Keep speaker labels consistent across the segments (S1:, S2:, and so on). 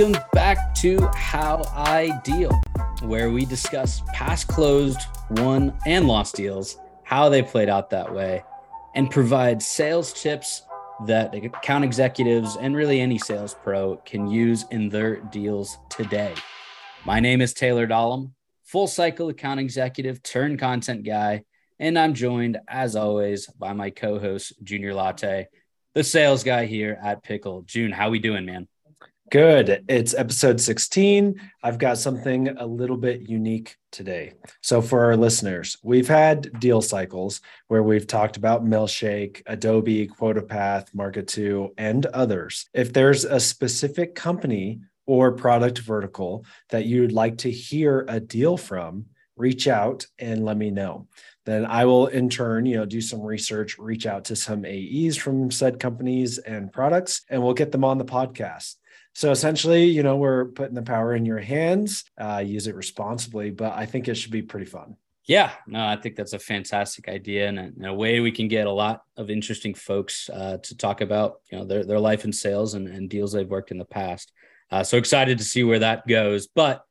S1: Welcome back to How I Deal, where we discuss past closed, won, and lost deals, how they played out that way, and provide sales tips that account executives and really any sales pro can use in their deals today. My name is Taylor Dahlem, full cycle account executive turned content guy, and I'm joined as always by my co-host Junior Lartey, the sales guy here at Pickle. June, how we doing, man?
S2: Good. It's episode 16. I've got something a little bit unique today. So, for our listeners, we've had deal cycles where we've talked about Mailshake, Adobe, QuotaPath, Marketo, and others. If there's a specific company or product vertical that you'd like to hear a deal from, reach out and let me know. Then I will in turn, you know, do some research, reach out to some AEs from said companies and products, and we'll get them on the podcast. So essentially, you know, we're putting the power in your hands. Uh, use it responsibly, but I think it should be pretty fun.
S1: Yeah, no, I think that's a fantastic idea and a, a way we can get a lot of interesting folks uh, to talk about, you know, their, their life in sales and, and deals they've worked in the past. Uh, so excited to see where that goes. But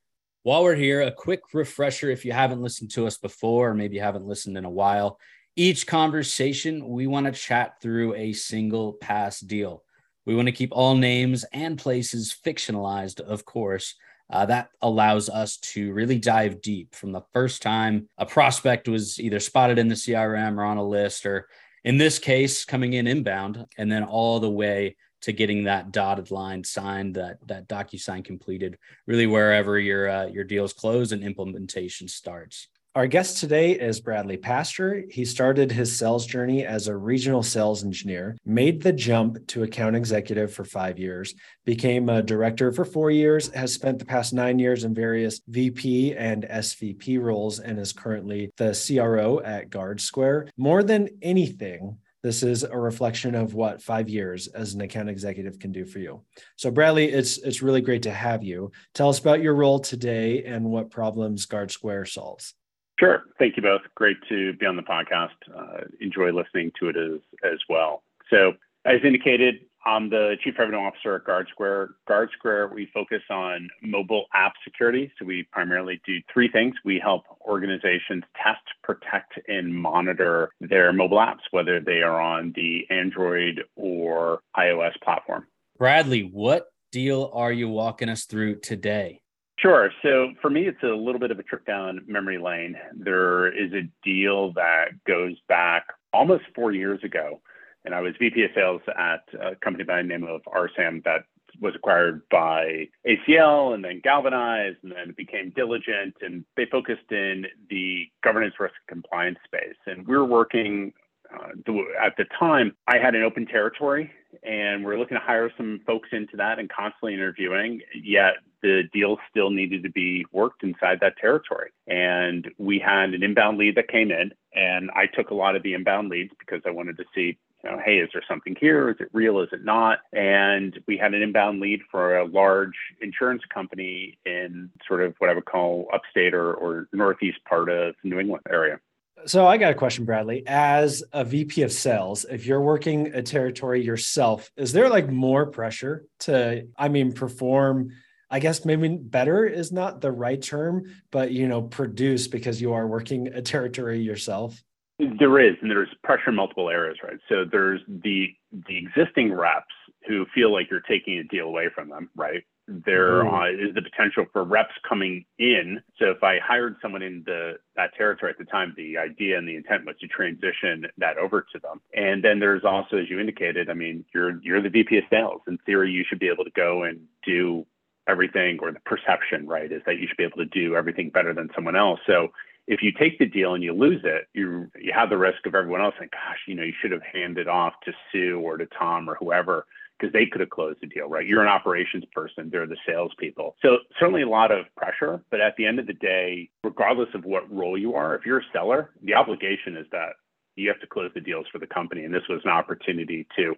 S1: while we're here, a quick refresher if you haven't listened to us before, or maybe you haven't listened in a while, each conversation we want to chat through a single past deal. We want to keep all names and places fictionalized, of course. Uh, that allows us to really dive deep from the first time a prospect was either spotted in the CRM or on a list, or in this case, coming in inbound, and then all the way to getting that dotted line signed, that that DocuSign completed, really wherever your uh, your deals close and implementation starts.
S2: Our guest today is Bradley Paster. He started his sales journey as a regional sales engineer, made the jump to account executive for five years, became a director for four years, has spent the past nine years in various VP and SVP roles, and is currently the CRO at GuardSquare. More than anything, this is a reflection of what five years as an account executive can do for you. So, Bradley, it's it's really great to have you. Tell us about your role today and what problems GuardSquare solves.
S3: Sure. Thank you both. Great to be on the podcast. Uh, enjoy listening to it as, as well. So, as indicated, I'm the Chief Revenue Officer at GuardSquare. GuardSquare, we focus on mobile app security. So, we primarily do three things. We help organizations test, protect, and monitor their mobile apps, whether they are on the Android or iOS platform.
S1: Bradley, what deal are you walking us through today?
S3: Sure. So for me, it's a little bit of a trip down memory lane. There is a deal that goes back almost four years ago, and I was VP of sales at a company by the name of RSAM that was acquired by ACL and then Galvanize and then became Diligent, and they focused in the governance risk compliance space. And we were working uh, at the time, I had an open territory and we're looking to hire some folks into that and constantly interviewing. Yet the deal still needed to be worked inside that territory. And we had an inbound lead that came in, and I took a lot of the inbound leads because I wanted to see. You know, hey, is there something here? Is it real? Is it not? And we had an inbound lead for a large insurance company in sort of what I would call upstate or, or northeast part of New England area.
S2: So I got a question, Bradley. As a VP of sales, if you're working a territory yourself, is there like more pressure to, I mean, perform? I guess maybe better is not the right term, but you know, produce because you are working a territory yourself.
S3: There is, and there's pressure in multiple areas, right? So there's the the existing reps who feel like you're taking a deal away from them, right? there uh, is the potential for reps coming in. So if I hired someone in the that territory at the time, the idea and the intent was to transition that over to them. And then there's also, as you indicated, I mean, you're you're the VP of sales. In theory, you should be able to go and do everything, or the perception, right, is that you should be able to do everything better than someone else. So if you take the deal and you lose it, you you have the risk of everyone else saying, "Gosh, you know, you should have handed off to Sue or to Tom or whoever." because they could have closed the deal, right? You're an operations person, they're the salespeople. So certainly a lot of pressure, but at the end of the day, regardless of what role you are, if you're a seller, the obligation is that you have to close the deals for the company. And this was an opportunity to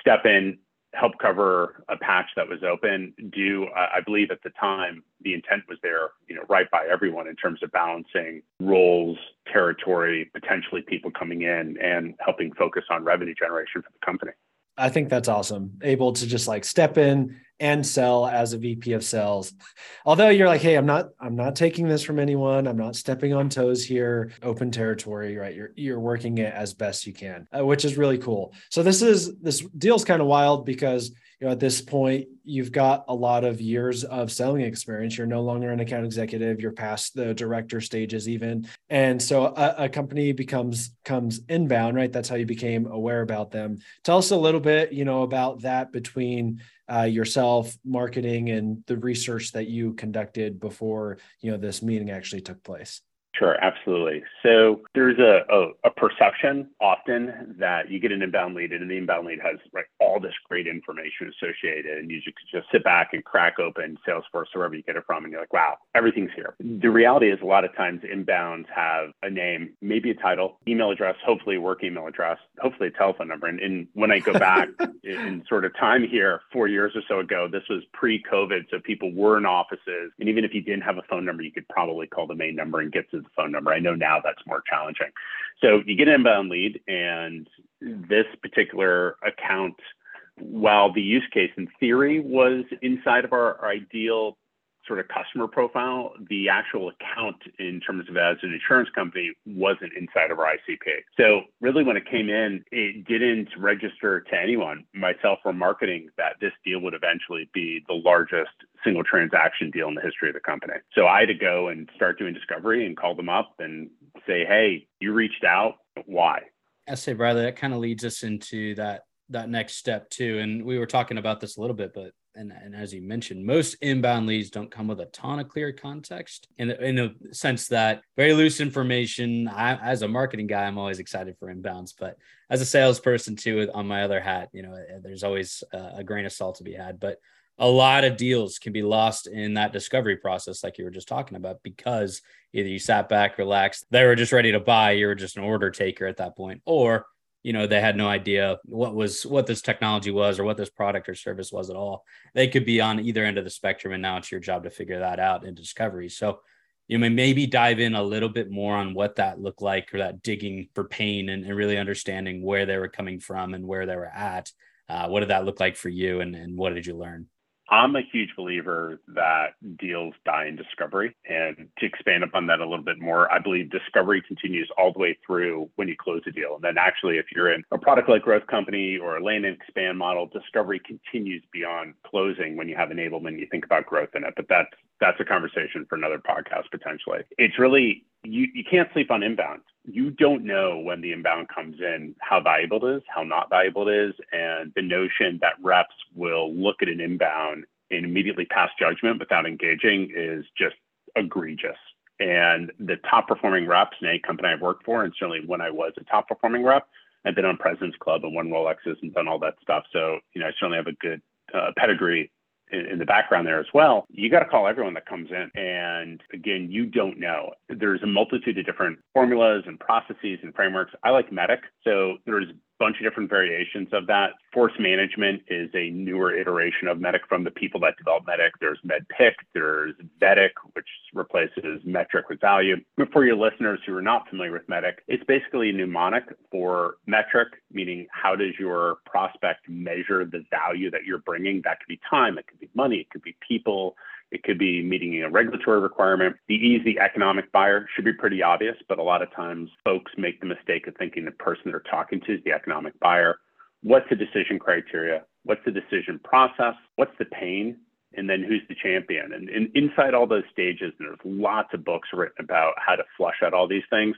S3: step in, help cover a patch that was open. Do I believe at the time the intent was there, you know, right by everyone in terms of balancing roles, territory, potentially people coming in, and helping focus on revenue generation for the company.
S2: I think that's awesome. Able to just like step in and sell as a VP of sales. Although you're like, hey, I'm not, I'm not taking this from anyone. I'm not stepping on toes here. Open territory, right? You're you're working it as best you can, uh, which is really cool. So this is this deal's kind of wild because you know, at this point, you've got a lot of years of selling experience. You're no longer an account executive. You're past the director stages, even, and so a, a, company becomes comes inbound, right? That's how you became aware about them. Tell us a little bit, you know, about that between uh, yourself, marketing, and the research that you conducted before you know this meeting actually took place.
S3: Sure, absolutely. So there's a, a, a, perception often that you get an inbound lead and the inbound lead has right, all this great information associated and you just, just sit back and crack open Salesforce or wherever you get it from and you're like, wow, everything's here. The reality is a lot of times inbounds have a name, maybe a title, email address, hopefully a work email address, hopefully a telephone number. And, and when I go back in sort of time here, four years or so ago, this was pre-COVID. So people were in offices. And even if you didn't have a phone number, you could probably call the main number and get to the phone number. I know now that's more challenging. So you get an inbound lead, and this particular account, while the use case in theory was inside of our, our ideal sort of customer profile, the actual account in terms of as an insurance company wasn't inside of our ICP. So really when it came in, it didn't register to anyone, myself or marketing, that this deal would eventually be the largest single transaction deal in the history of the company. So I had to go and start doing discovery and call them up and say, hey, you reached out. Why?
S1: I say, Bradley, that kind of leads us into that that next step too. And we were talking about this a little bit, but and, and as you mentioned, most inbound leads don't come with a ton of clear context in, in a sense that very loose information. I, as a marketing guy, I'm always excited for inbounds, but as a salesperson too, on my other hat, you know, there's always a, a grain of salt to be had. But a lot of deals can be lost in that discovery process, like you were just talking about, because either you sat back, relaxed, they were just ready to buy, you were just an order taker at that point, or you know they had no idea what was what this technology was or what this product or service was at all. They could be on either end of the spectrum and now it's your job to figure that out in discovery. So you may maybe dive in a little bit more on what that looked like or that digging for pain and, and really understanding where they were coming from and where they were at. Uh, what did that look like for you and, and what did you learn
S3: I'm a huge believer that deals die in discovery. And to expand upon that a little bit more, I believe discovery continues all the way through when you close a deal. And then actually, if you're in a product like growth company or a land and expand model, discovery continues beyond closing when you have enablement, you think about growth in it. But that's that's a conversation for another podcast potentially. It's really you, you can't sleep on inbound. You don't know when the inbound comes in how valuable it is, how not valuable it is, and the notion that reps will look at an inbound and immediately pass judgment without engaging is just egregious. And the top performing reps in any company I've worked for, and certainly when I was a top performing rep, I've been on President's Club and won Rolexes and done all that stuff. So, you know, I certainly have a good uh, pedigree in, in the background there as well, you got to call everyone that comes in. And again, you don't know. There's a multitude of different formulas and processes and frameworks. I like MEDDIC. So there's bunch of different variations of that. Force management is a newer iteration of MEDDIC from the people that developed MEDDIC. There's MEDDPICC, there's Vedic, which replaces metric with value. But for your listeners who are not familiar with MEDDIC, it's basically a mnemonic for metric, meaning how does your prospect measure the value that you're bringing? That could be time, it could be money, it could be people, it could be meeting a regulatory requirement. The easy economic buyer should be pretty obvious, but a lot of times folks make the mistake of thinking the person they're talking to is the economic buyer. What's the decision criteria? What's the decision process? What's the pain? And then who's the champion? And, and inside all those stages, there's lots of books written about how to flush out all these things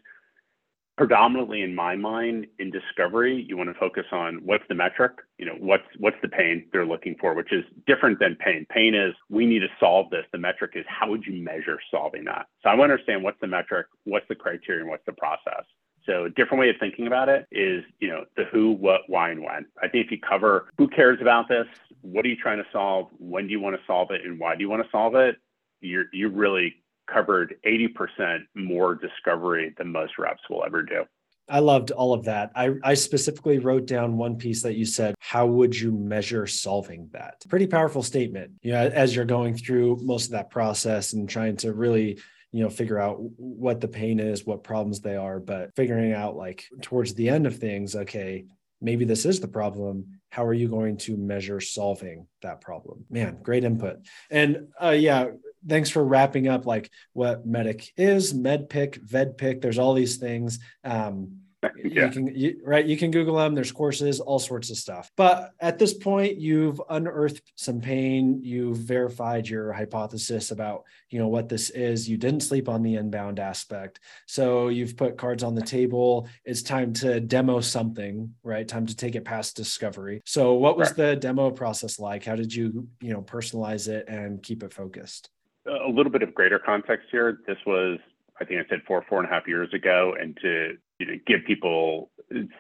S3: predominantly in my mind in discovery you want to focus on what's the metric you know what's what's the pain they're looking for which is different than pain. Pain is we need to solve this. The metric is how would you measure solving that? So i want to understand what's the metric what's the criterion what's the process. So a different way of thinking about it is, you know, the who, what, why, and when. I think if you cover who cares about this, what are you trying to solve, when do you want to solve it, and why do you want to solve it, you're you really covered 80% more discovery than most reps will ever do.
S2: I loved all of that. I, I specifically wrote down one piece that you said, how would you measure solving that? Pretty powerful statement. You know, as you're going through most of that process and trying to really, you know, figure out what the pain is, what problems they are, but figuring out like towards the end of things, okay, maybe this is the problem how are you going to measure solving that problem man great input and uh, yeah thanks for wrapping up like what MEDDIC is MEDDPICC vedpic there's all these things. Um, yeah. you can you, right you can google them there's courses all sorts of stuff. But at this point you've unearthed some pain you've verified your hypothesis about you know what this is. You didn't sleep on the inbound aspect. So you've put cards on the table. It's time to demo something right? Time to take it past discovery. So what was right. the demo process like? How did you you know personalize it and keep it focused
S3: a little bit of greater context here this was I think I said four, four and a half years ago, and to you know, give people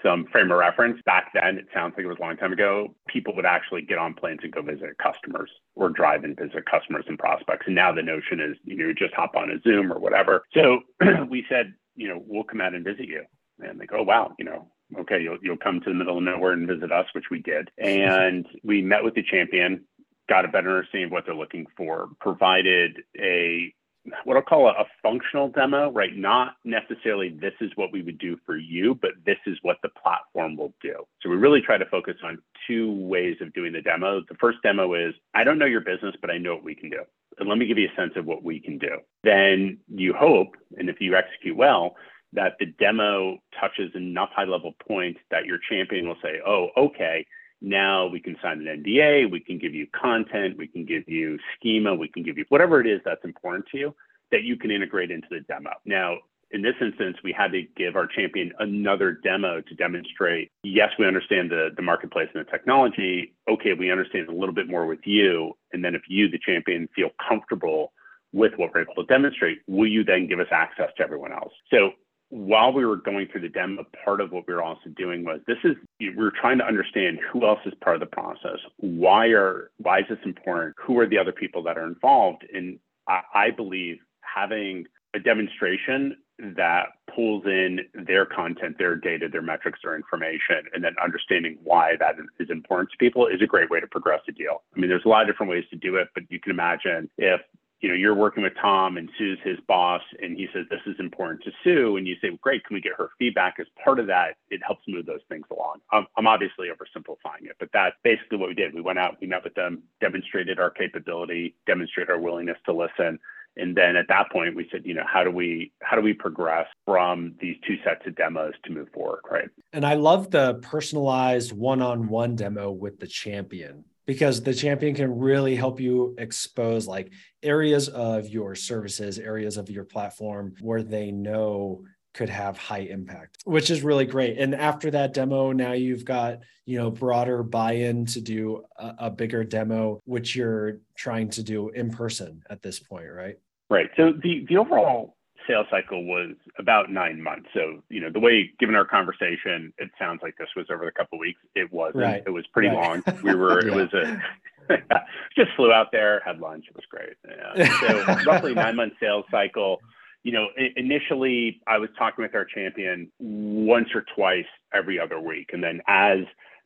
S3: some frame of reference. Back then, it sounds like it was a long time ago. People would actually get on planes and go visit customers or drive and visit customers and prospects. And now the notion is, you know, just hop on a Zoom or whatever. So we said, you know, we'll come out and visit you. And they go, oh, wow, you know, okay, you'll you'll come to the middle of nowhere and visit us, which we did. And we met with the champion, got a better understanding of what they're looking for, provided a what I'll call a, a, functional demo, right? Not necessarily this is what we would do for you, but this is what the platform will do. So we really try to focus on two ways of doing the demo. The first demo is I don't know your business, but I know what we can do. And let me give you a sense of what we can do. Then you hope, and if you execute well, that the demo touches enough high level points that your champion will say, oh, okay, now we can sign an NDA, we can give you content, we can give you schema, we can give you whatever it is that's important to you that you can integrate into the demo. Now, in this instance, we had to give our champion another demo to demonstrate yes, we understand the, the marketplace and the technology. Okay, we understand a little bit more with you. And then if you, the champion, feel comfortable with what we're able to demonstrate, will you then give us access to everyone else? So while we were going through the demo, part of what we were also doing was this is we were trying to understand who else is part of the process. Why are why is this important? Who are the other people that are involved? And I, I believe having a demonstration that pulls in their content, their data, their metrics, their information, and then understanding why that is important to people is a great way to progress a deal. I mean, there's a lot of different ways to do it, but you can imagine if you know, you're working with Tom and Sue's his boss, and he says this is important to Sue, and you say, great, can we get her feedback as part of that? It helps move those things along. I'm, I'm obviously oversimplifying it, but that's basically what we did. We went out, we met with them, demonstrated our capability, demonstrated our willingness to listen, and then at that point we said you know how do we how do we progress from these two sets of demos to move forward right
S2: and i love the personalized one-on-one demo with the champion because the champion can really help you expose like areas of your services, areas of your platform where they know could have high impact, which is really great. And after that demo, now you've got, you know, broader buy-in to do a, a bigger demo, which you're trying to do in person at this point, right?
S3: Right. So the the overall sales cycle was about nine months. So, you know, the way, given our conversation, it sounds like this was over a couple weeks. It wasn't. Right. It was pretty right. long. We were. yeah. It was a. just flew out there, had lunch. It was great. Yeah. So roughly nine month sales cycle. You know, initially I was talking with our champion once or twice every other week, and then as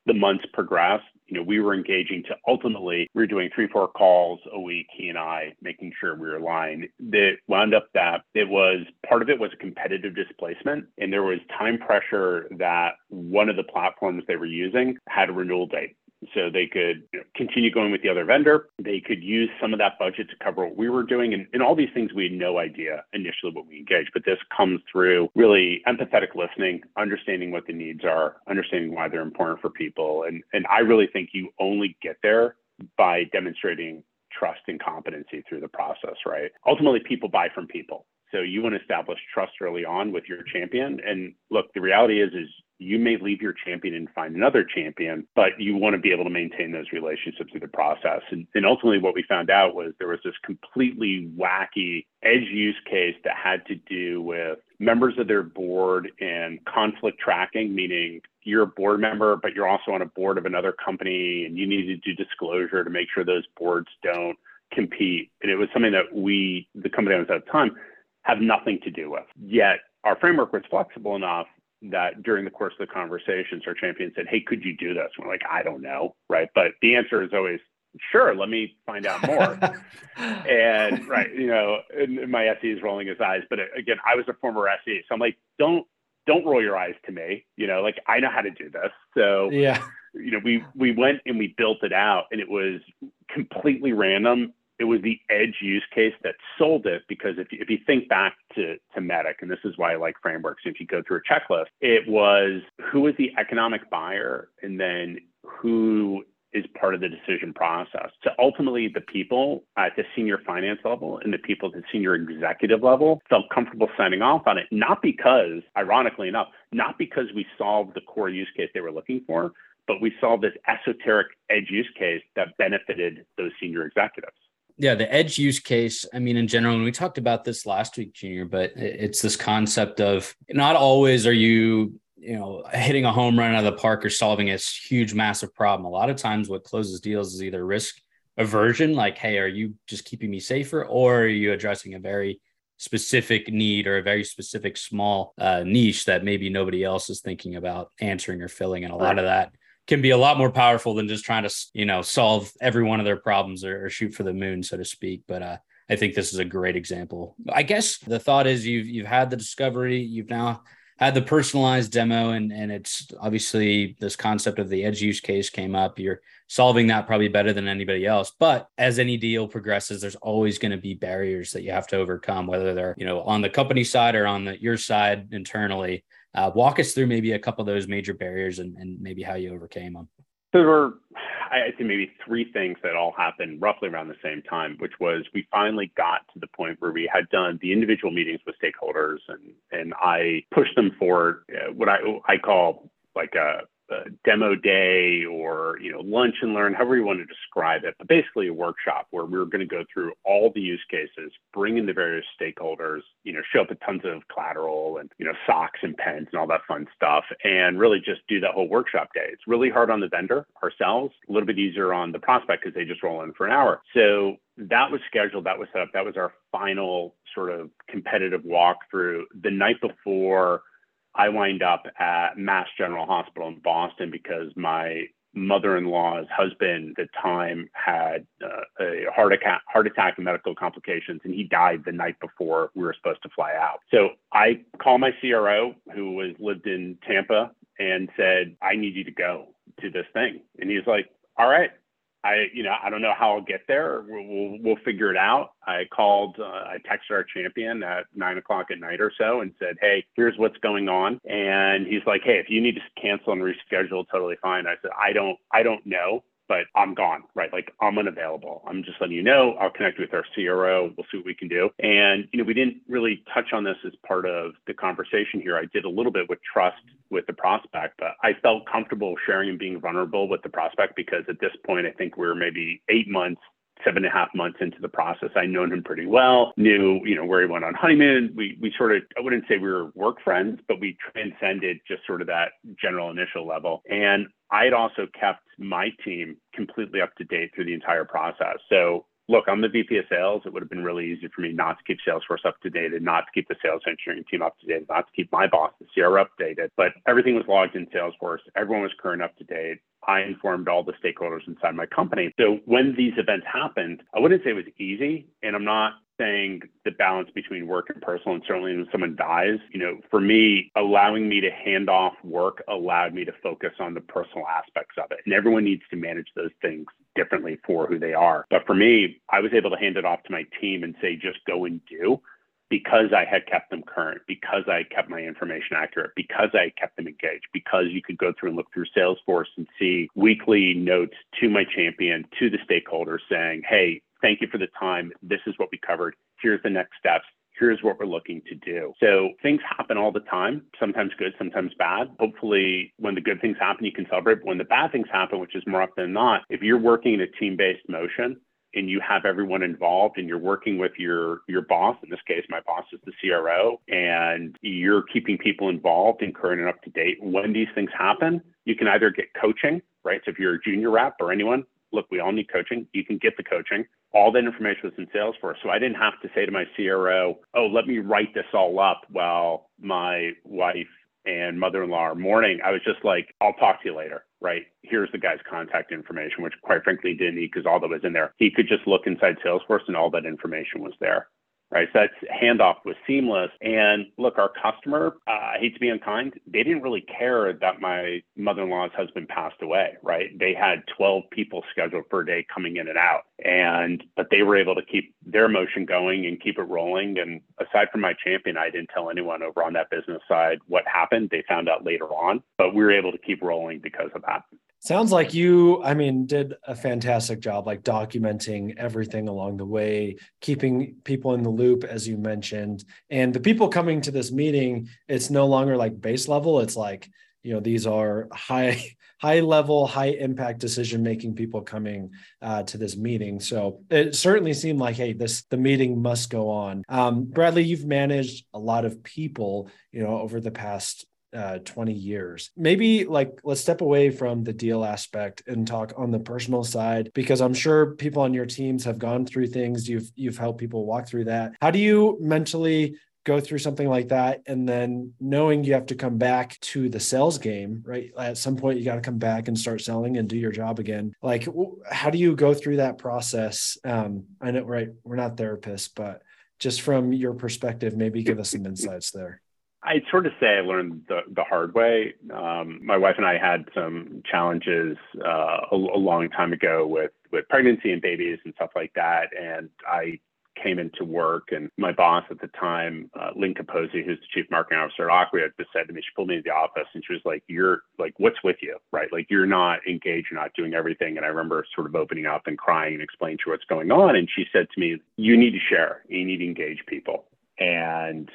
S3: the months progressed, you know, we were engaging to ultimately we were doing three, four calls a week, he and I, making sure we were aligned. That wound up that it was part of it was a competitive displacement, and there was time pressure that one of the platforms they were using had a renewal date so they could continue going with the other vendor. They could use some of that budget to cover what we were doing. And, and all these things, we had no idea initially what we engaged. But this comes through really empathetic listening, understanding what the needs are, understanding why they're important for people. And, and I really think you only get there by demonstrating trust and competency through the process, right? Ultimately, people buy from people. So you want to establish trust early on with your champion. And look, the reality is, is you may leave your champion and find another champion, but you want to be able to maintain those relationships through the process. And, and ultimately, what we found out was there was this completely wacky edge use case that had to do with members of their board and conflict tracking, meaning you're a board member, but you're also on a board of another company and you need to do disclosure to make sure those boards don't compete. And it was something that we, the company I was at the time, have nothing to do with. Yet our framework was flexible enough that during the course of the conversations, our champion said, Hey, could you do this? And we're like, I don't know. Right. But the answer is always, Sure, let me find out more. and right, you know, and my SE is rolling his eyes. But uh, again, I was a former SE. So I'm like, don't don't roll your eyes to me. You know, like I know how to do this. So
S2: yeah.
S3: you know, we we went and we built it out, and it was completely random. It was the edge use case that sold it because if you, if you think back to to MEDDIC, and this is why I like frameworks. If you go through a checklist, it was who was the economic buyer, and then who is part of the decision process. So ultimately, the people at the senior finance level and the people at the senior executive level felt comfortable signing off on it, not because, ironically enough, not because we solved the core use case they were looking for, but we solved this esoteric edge use case that benefited those senior executives.
S1: Yeah, the edge use case. I mean, in general, and we talked about this last week, Junior, but it's this concept of not always are you you know, hitting a home run out of the park or solving a huge, massive problem. A lot of times, what closes deals is either risk aversion, like, hey, are you just keeping me safer, or are you addressing a very specific need or a very specific small uh, niche that maybe nobody else is thinking about answering or filling? And a lot of that can be a lot more powerful than just trying to, you know, solve every one of their problems or, or shoot for the moon, so to speak. But uh, I think this is a great example. I guess the thought is you've you've had the discovery, you've now had the personalized demo and and it's obviously this concept of the edge use case came up you're solving that probably better than anybody else but as any deal progresses there's always going to be barriers that you have to overcome whether they're you know on the company side or on the your side internally uh, walk us through maybe a couple of those major barriers and, and maybe how you overcame them
S3: there were, I think, maybe three things that all happened roughly around the same time, which was we finally got to the point where we had done the individual meetings with stakeholders, and and I pushed them for uh, what I I call like a demo day or you know lunch and learn however you want to describe it but basically a workshop where we were going to go through all the use cases bring in the various stakeholders you know show up with tons of collateral and you know socks and pens and all that fun stuff and really just do that whole workshop day. It's really hard on the vendor ourselves a little bit easier on the prospect because they just roll in for an hour. So that was scheduled that was set up that was our final sort of competitive walkthrough. The night before I wind up at Mass General Hospital in Boston because my mother-in-law's husband at the time had uh, a heart attack, heart attack and medical complications, and he died the night before we were supposed to fly out. So I call my CRO, who was lived in Tampa, and said, "I need you to go to this thing." And he's like, "All right." I, you know, I don't know how I'll get there. We'll, we'll, we'll figure it out. I called, uh, I texted our champion at nine o'clock at night or so and said, Hey, here's what's going on. And he's like, Hey, if you need to cancel and reschedule, totally fine. I said, I don't, I don't know but I'm gone, right? Like I'm unavailable. I'm just letting you know. I'll connect with our CRO. We'll see what we can do. And, you know, we didn't really touch on this as part of the conversation here. I did a little bit with trust with the prospect, but I felt comfortable sharing and being vulnerable with the prospect because at this point, I think we're maybe eight months seven and a half months into the process. I known him pretty well, knew, you know, where he went on honeymoon. We we sort of I wouldn't say we were work friends, but we transcended just sort of that general initial level. And I had also kept my team completely up to date through the entire process. So look, I'm the VP of sales. It would have been really easy for me not to keep Salesforce up to date and not to keep the sales engineering team up to date, not to keep my boss, the CR, updated. But everything was logged in Salesforce. Everyone was current up to date. I informed all the stakeholders inside my company. So when these events happened, I wouldn't say it was easy. And I'm not saying the balance between work and personal, and certainly when someone dies, you know, for me, allowing me to hand off work allowed me to focus on the personal aspects of it. And everyone needs to manage those things differently for who they are. But for me, I was able to hand it off to my team and say, just go and do because I had kept them current, because I kept my information accurate, because I kept them engaged, because you could go through and look through Salesforce and see weekly notes to my champion, to the stakeholders saying, hey, thank you for the time. This is what we covered. Here's the next steps. Here's what we're looking to do. So things happen all the time, sometimes good, sometimes bad. Hopefully, when the good things happen, you can celebrate. But when the bad things happen, which is more often than not, if you're working in a team based motion, and you have everyone involved and you're working with your your boss in this case my boss is the CRO and you're keeping people involved and current and up to date when these things happen you can either get coaching right so if you're a junior rep or anyone look we all need coaching you can get the coaching all that information was in Salesforce. So I didn't have to say to my CRO, oh, let me write this all up while my wife and mother-in-law are mourning. I was just like, I'll talk to you later, right? Here's the guy's contact information, which quite frankly didn't need because all that was in there. He could just look inside Salesforce and all that information was there. Right? So that handoff was seamless. And look, our customer, uh, I hate to be unkind, they didn't really care that my mother-in-law's husband passed away, right? They had 12 people scheduled a day coming in and out. And, but they were able to keep their motion going and keep it rolling. And aside from my champion, I didn't tell anyone over on that business side what happened. They found out later on, but we were able to keep rolling because of that.
S2: Sounds like you, I mean, did a fantastic job, like documenting everything along the way, keeping people in the loop, as you mentioned. And the people coming to this meeting, it's no longer like base level. It's like, you know, these are high, high level, high impact decision making people coming uh, to this meeting. So it certainly seemed like, hey, this the meeting must go on. Um, Bradley, you've managed a lot of people, you know, over the past uh, 20 years. Maybe like let's step away from the deal aspect and talk on the personal side because I'm sure people on your teams have gone through things. You've you've helped people walk through that. How do you mentally go through something like that and then knowing you have to come back to the sales game right at some point you got to come back and start selling and do your job again like how do you go through that process um i know right we're not therapists but just from your perspective maybe give us some insights there
S3: I'd sort of say I learned the, the hard way. Um, my wife and I had some challenges uh, a, a, long time ago with, with pregnancy and babies and stuff like that. And I came into work and my boss at the time, uh, Lynn Capozzi, who's the chief marketing officer at Acquia, just said to me, she pulled me into the office and she was like, you're like, what's with you? Right. Like you're not engaged, you're not doing everything. And I remember sort of opening up and crying and explaining to her what's going on. And she said to me, you need to share, you need to engage people. And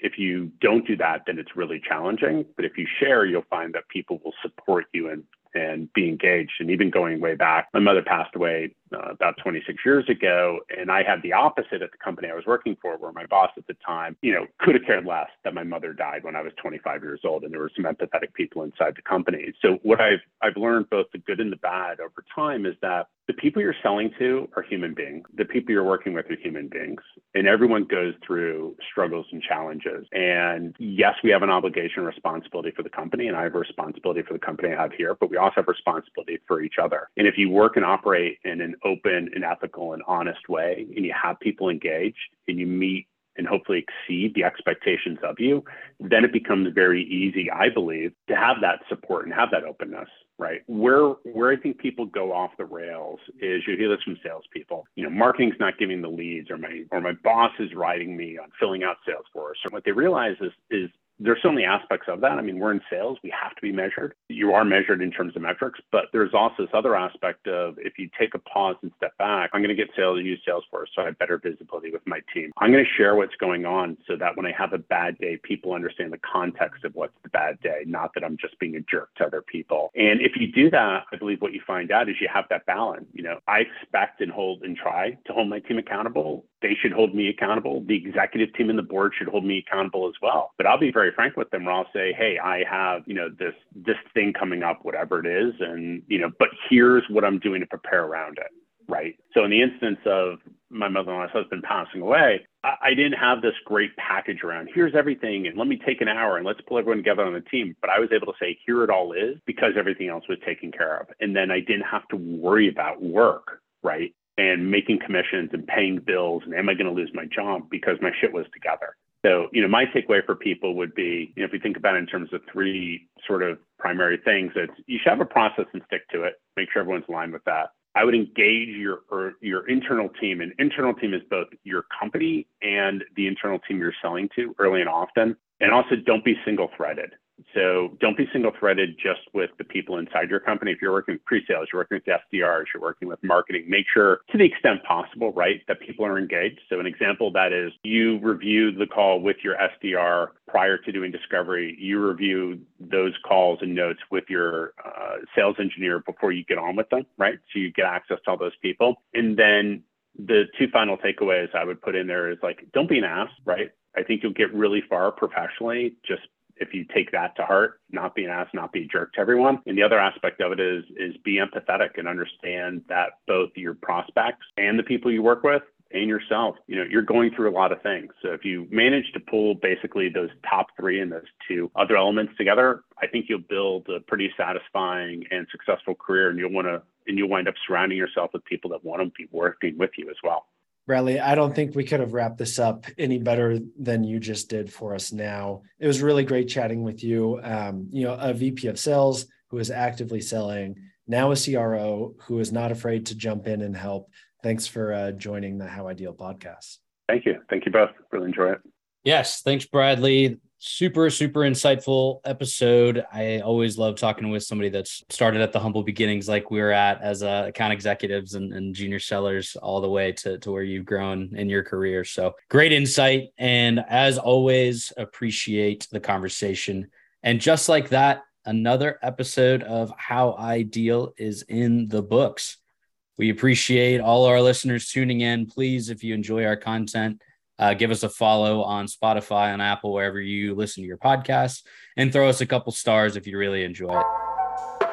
S3: if you don't do that, then it's really challenging. But if you share, you'll find that people will support you and and be engaged. And even going way back, my mother passed away uh, about 26 years ago, and I had the opposite at the company I was working for, where my boss at the time, you know, could have cared less that my mother died when I was 25 years old, and there were some empathetic people inside the company. So what I've I've learned both the good and the bad over time is that the people you're selling to are human beings. The people you're working with are human beings, and everyone goes through struggles and challenges. And yes, we have an obligation, responsibility for the company, and I have a responsibility for the company I have here, but we also have responsibility for each other. And if you work and operate in an open and ethical and honest way, and you have people engaged, and you meet and hopefully exceed the expectations of you, then it becomes very easy, I believe, to have that support and have that openness, right? Where where I think people go off the rails is you hear this from salespeople. You know, marketing's not giving the leads, or my or my boss is writing me on filling out Salesforce. And what they realize is is there's so many aspects of that. I mean, we're in sales, we have to be measured. You are measured in terms of metrics, but there's also this other aspect of if you take a pause and step back, I'm going to get sales use Salesforce so I have better visibility with my team. I'm going to share what's going on so that when I have a bad day, people understand the context of what's the bad day, not that I'm just being a jerk to other people. And if you do that, I believe what you find out is you have that balance. You know, I expect and hold and try to hold my team accountable they should hold me accountable. The executive team and the board should hold me accountable as well. But I'll be very frank with them where I'll say, hey, I have, you know, this this thing coming up, whatever it is, and you know, but here's what I'm doing to prepare around it. Right. So in the instance of my mother-in-law's husband passing away, I, I didn't have this great package around here's everything and let me take an hour and let's pull everyone together on the team. But I was able to say, here it all is because everything else was taken care of. And then I didn't have to worry about work right? And making commissions and paying bills and am I going to lose my job because my shit was together. So, you know, my takeaway for people would be, you know, if we think about it in terms of three sort of primary things, it's you should have a process and stick to it. Make sure everyone's aligned with that. I would engage your er, your internal team, and internal team is both your company and the internal team you're selling to early and often. And also, don't be single threaded. So don't be single threaded just with the people inside your company. If you're working with pre-sales, you're working with SDRs, you're working with marketing, make sure to the extent possible, right, that people are engaged. So an example that is you review the call with your SDR prior to doing discovery. You review those calls and notes with your uh, sales engineer before you get on with them, right? So you get access to all those people. And then the two final takeaways I would put in there is like, don't be an ass, right? I think you'll get really far professionally just if you take that to heart, not be an ass, not be a jerk to everyone. And the other aspect of it is is be empathetic and understand that both your prospects and the people you work with and yourself, you know, you're going through a lot of things. So if you manage to pull basically those top three and those two other elements together, I think you'll build a pretty satisfying and successful career and you'll want to and you'll wind up surrounding yourself with people that want to be working with you as well.
S2: Bradley, I don't think we could have wrapped this up any better than you just did for us now. It was really great chatting with you. Um, you know, a VP of sales who is actively selling, now a CRO who is not afraid to jump in and help. Thanks for uh, joining the How I Deal podcast.
S3: Thank you. Thank you both. Really enjoy it.
S1: Yes. Thanks, Bradley super super insightful episode. I always love talking with somebody that's started at the humble beginnings like we are at as uh, account executives and, and, junior sellers all the way to, to where you've grown in your career. So great insight. And as always appreciate the conversation. And just like that another episode of how i deal is in the books. We appreciate all our listeners tuning in. Please if you enjoy our content uh, give us a follow on Spotify and Apple, wherever you listen to your podcasts, and throw us a couple stars if you really enjoy it.